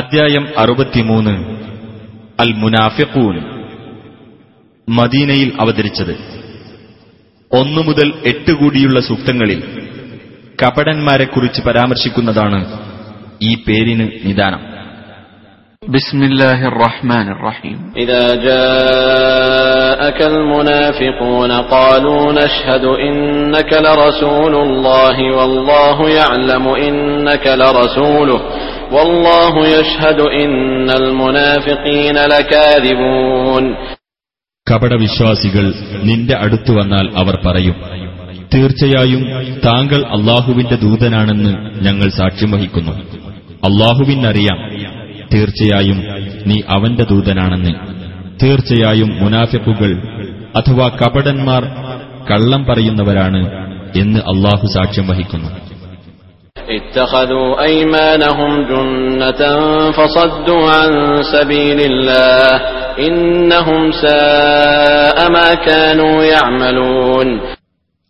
അദ്ധ്യായം അറുപത്തിമൂന്ന് അൽ മുനാഫിഖൂൻ മദീനയിൽ അവതരിച്ചത് ഒന്നു മുതൽ എട്ട് കൂടിയുള്ള സൂക്തങ്ങളിൽ കപടന്മാരെക്കുറിച്ച് പരാമർശിക്കുന്നതാണ് ഈ പേരിന് നിദാനം بسم الله الرحمن الرحيم إذا جاءك المنافقون قالوا نشهد إنك لرسول الله والله يعلم إنك لرسوله കപടവിശ്വാസികൾ നിന്റെ അടുത്തു വന്നാൽ അവർ പറയും തീർച്ചയായും താങ്കൾ അള്ളാഹുവിന്റെ ദൂതനാണെന്ന് ഞങ്ങൾ സാക്ഷ്യം വഹിക്കുന്നു. അള്ളാഹുവിനറിയാം തീർച്ചയായും നീ അവന്റെ ദൂതനാണെന്ന്. തീർച്ചയായും മുനാഫിക്കുകൾ അഥവാ കപടന്മാർ കള്ളം പറയുന്നവരാണ് എന്ന് അള്ളാഹു സാക്ഷ്യം വഹിക്കുന്നു. اتخذوا أيمانهم جنة فصدوا عن سبيل الله إنهم ساء ما كانوا يعملون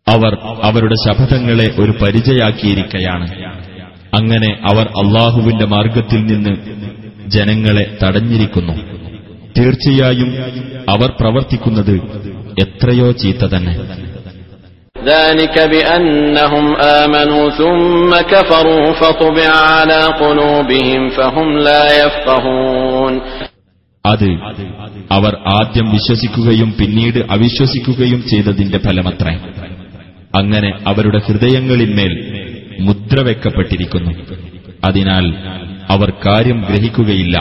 അവർ അവരുടെ ശപഥങ്ങളെ ഒരു പരിചയാക്കിയിരിക്കയാണ് അങ്ങനെ അവർ അള്ളാഹുവിന്റെ മാർഗത്തിൽ നിന്ന് ജനങ്ങളെ തടഞ്ഞിരിക്കുന്നു തീർച്ചയായും അവർ പ്രവർത്തിക്കുന്നത് എത്രയോ ചീത്ത തന്നെ ذلك بأنهم آمنوا ثم كفروا فطبع على قلوبهم فهم لا يفقهون അത് അവർ ആദ്യം വിശ്വസിക്കുകയും പിന്നീട് അവിശ്വസിക്കുകയും ചെയ്തതിന്റെ ഫലമത്രേ അങ്ങനെ അവരുടെ ഹൃദയങ്ങളിന്മേൽ മുദ്ര വെക്കപ്പെട്ടിരിക്കുന്നു അതിനാൽ അവർ കാര്യം ഗ്രഹിക്കുകയില്ല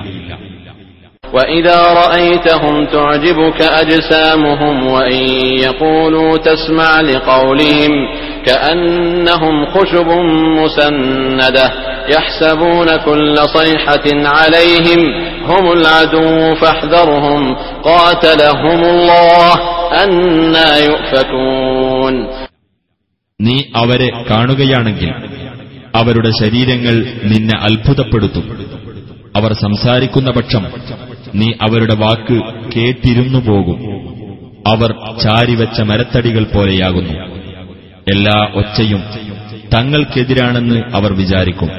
وإذا رأيتهم تعجبك أجسامهم وإن يقولوا تسمع لقولهم كأنهم خشب مسندة يحسبون كل صيحة عليهم هم العدو فاحذرهم قاتلهم الله أنا يؤفكون നീ അവരെ കാണുകയാണെങ്കിൽ അവരുടെ ശരീരങ്ങൾ നിന്നെ അത്ഭുതപ്പെടുത്തും അവർ സംസാരിക്കുന്ന പക്ഷം നീ അവരുടെ വാക്ക് കേട്ടിരുന്നു പോകും അവർ ചാരിവെച്ച മരത്തടികൾ പോലെയാകുന്നു എല്ലാ ഒച്ചയും തങ്ങൾക്കെതിരാണെന്ന് അവർ വിചാരിക്കും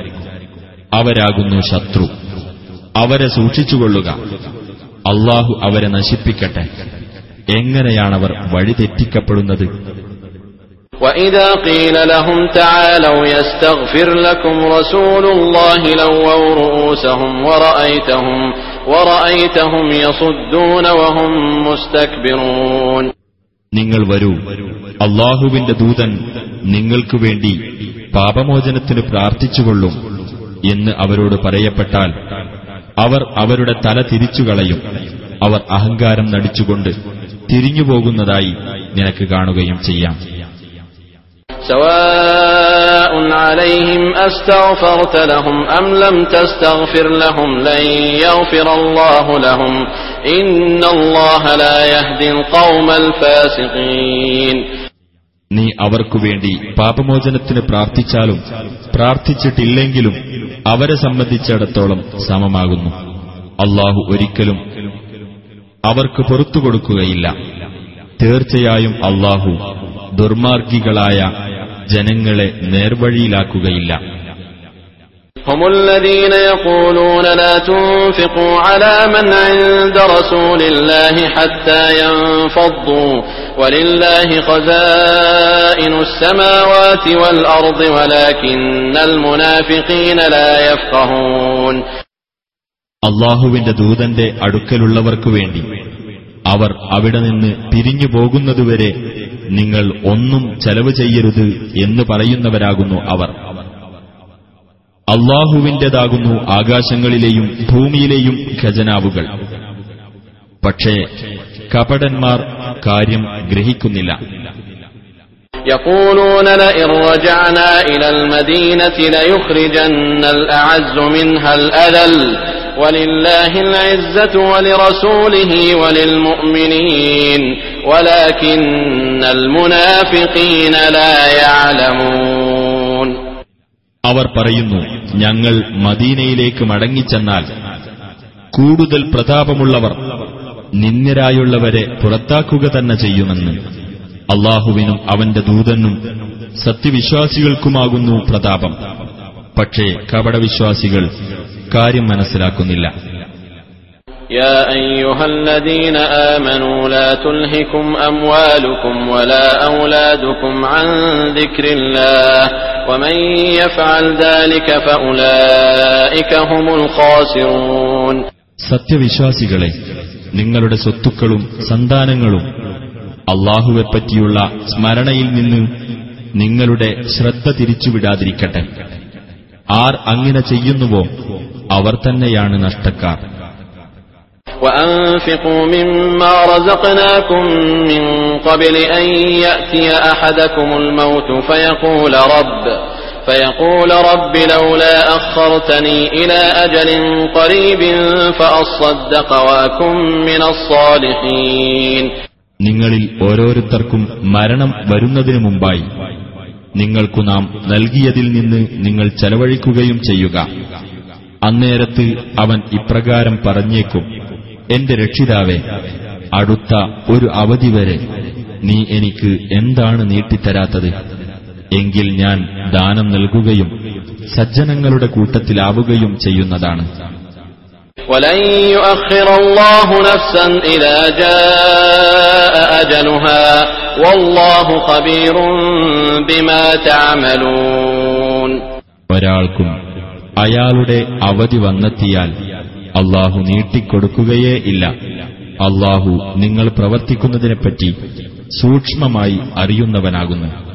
അവരാകുന്നു ശത്രു അവരെ സൂക്ഷിച്ചുകൊള്ളുക അള്ളാഹു അവരെ നശിപ്പിക്കട്ടെ എങ്ങനെയാണവർ വഴിതെറ്റിക്കപ്പെടുന്നത് وإذا قيل لهم تعالوا يستغفر لكم رسول الله لووا رؤوسهم ورأيتهم നിങ്ങൾ വരൂ. അള്ളാഹുവിന്റെ ദൂതൻ നിങ്ങൾക്കു വേണ്ടി പാപമോചനത്തിന് പ്രാർത്ഥിച്ചുകൊള്ളും എന്ന് അവരോട് പറയപ്പെട്ടാൽ അവർ അവരുടെ തല തിരിച്ചുകളയും അവർ അഹങ്കാരം നടിച്ചുകൊണ്ട് തിരിഞ്ഞുപോകുന്നതായി നിനക്ക് കാണുകയും ചെയ്യാം. عليهم أستغفرت لهم أم لم تستغفر لهم لن يغفر الله لهم إن الله لا يهدي القوم الفاسقين നീ അവർക്കു വേണ്ടി പാപമോചനത്തിന് പ്രാർത്ഥിച്ചാലും പ്രാർത്ഥിച്ചിട്ടില്ലെങ്കിലും അവരെ സംബന്ധിച്ചിടത്തോളം സമമാകുന്നു അള്ളാഹു ഒരിക്കലും അവർക്ക് പുറത്തു കൊടുക്കുകയില്ല തീർച്ചയായും അള്ളാഹു ദുർമാർഗികളായ ജനങ്ങളെ നേർവഴിയിലാക്കുകയില്ല هم الذين يقولون لا تنفقوا على من عند رسول الله حتى ينفضوا ولله خزائن السماوات والأرض ولكن المنافقين لا يفقهون അള്ളാഹുവിന്റെ ദൂതന്റെ അടുക്കലുള്ളവർക്കു വേണ്ടി അവർ അവിടെ നിന്ന് പിരിഞ്ഞു പോകുന്നതുവരെ നിങ്ങൾ ഒന്നും ചെലവ് ചെയ്യരുത് എന്ന് പറയുന്നവരാകുന്നു അവർ അള്ളാഹുവിന്റേതാകുന്നു ആകാശങ്ങളിലെയും ഭൂമിയിലെയും ഖജനാവുകൾ പക്ഷേ കപടന്മാർ കാര്യം ഗ്രഹിക്കുന്നില്ല يقولون لئن رجعنا إلى المدينة ليخرجن الأعز منها الأذل ولله العزة ولرسوله وللمؤمنين അവർ പറയുന്നു ഞങ്ങൾ മദീനയിലേക്ക് മടങ്ങിച്ചെന്നാൽ കൂടുതൽ പ്രതാപമുള്ളവർ നിന്ദരായുള്ളവരെ പുറത്താക്കുക തന്നെ ചെയ്യുമെന്ന്. അള്ളാഹുവിനും അവന്റെ ദൂതനും സത്യവിശ്വാസികൾക്കുമാകുന്നു പ്രതാപം. പക്ഷേ കപടവിശ്വാസികൾ കാര്യം മനസ്സിലാക്കുന്നില്ല. يا أيها الذين آمنوا لا تلهكم أموالكم ولا أولادكم عن ذكر الله ومن يفعل ذلك فأولئك هم الخاسرون സത്യവിശ്വാസികളെ നിങ്ങളുടെ സ്വത്തുക്കളും സന്താനങ്ങളും അള്ളാഹുവെപ്പറ്റിയുള്ള സ്മരണയിൽ നിന്ന് നിങ്ങളുടെ ശ്രദ്ധ തിരിച്ചുവിടാതിരിക്കട്ടെ ആർ അങ്ങനെ ചെയ്യുന്നുവോ അവർ തന്നെയാണ് നഷ്ടക്കാർ وأنفقوا مما رزقناكم من قبل أن يأتي أحدكم الموت فيقول رب فيقول رب لولا أخرتني إلى أجل قريب فأصدق وأكن من الصالحين നിങ്ങളിൽ ഓരോരുത്തർക്കും മരണം വരുന്നതിനു മുമ്പായി നിങ്ങൾക്കു നാം നൽകിയതിൽ നിന്ന് നിങ്ങൾ ചെലവഴിക്കുകയും ചെയ്യുക അന്നേരത്ത് അവൻ ഇപ്രകാരം പറഞ്ഞേക്കും എന്റെ രക്ഷിതാവെ അടുത്ത ഒരു അവധി വരെ നീ എനിക്ക് എന്താണ് നീട്ടിത്തരാത്തത്? എങ്കിൽ ഞാൻ ദാനം നൽകുകയും സജ്ജനങ്ങളുടെ കൂട്ടത്തിലാവുകയും ചെയ്യുന്നതാണ്. ഒരാൾക്കും അയാളുടെ അവധി വന്നെത്തിയാൽ അള്ളാഹു നീട്ടിക്കൊടുക്കുകയേ ഇല്ല. അള്ളാഹു നിങ്ങൾ പ്രവർത്തിക്കുന്നതിനെപ്പറ്റി സൂക്ഷ്മമായി അറിയുന്നവനാകുന്നു.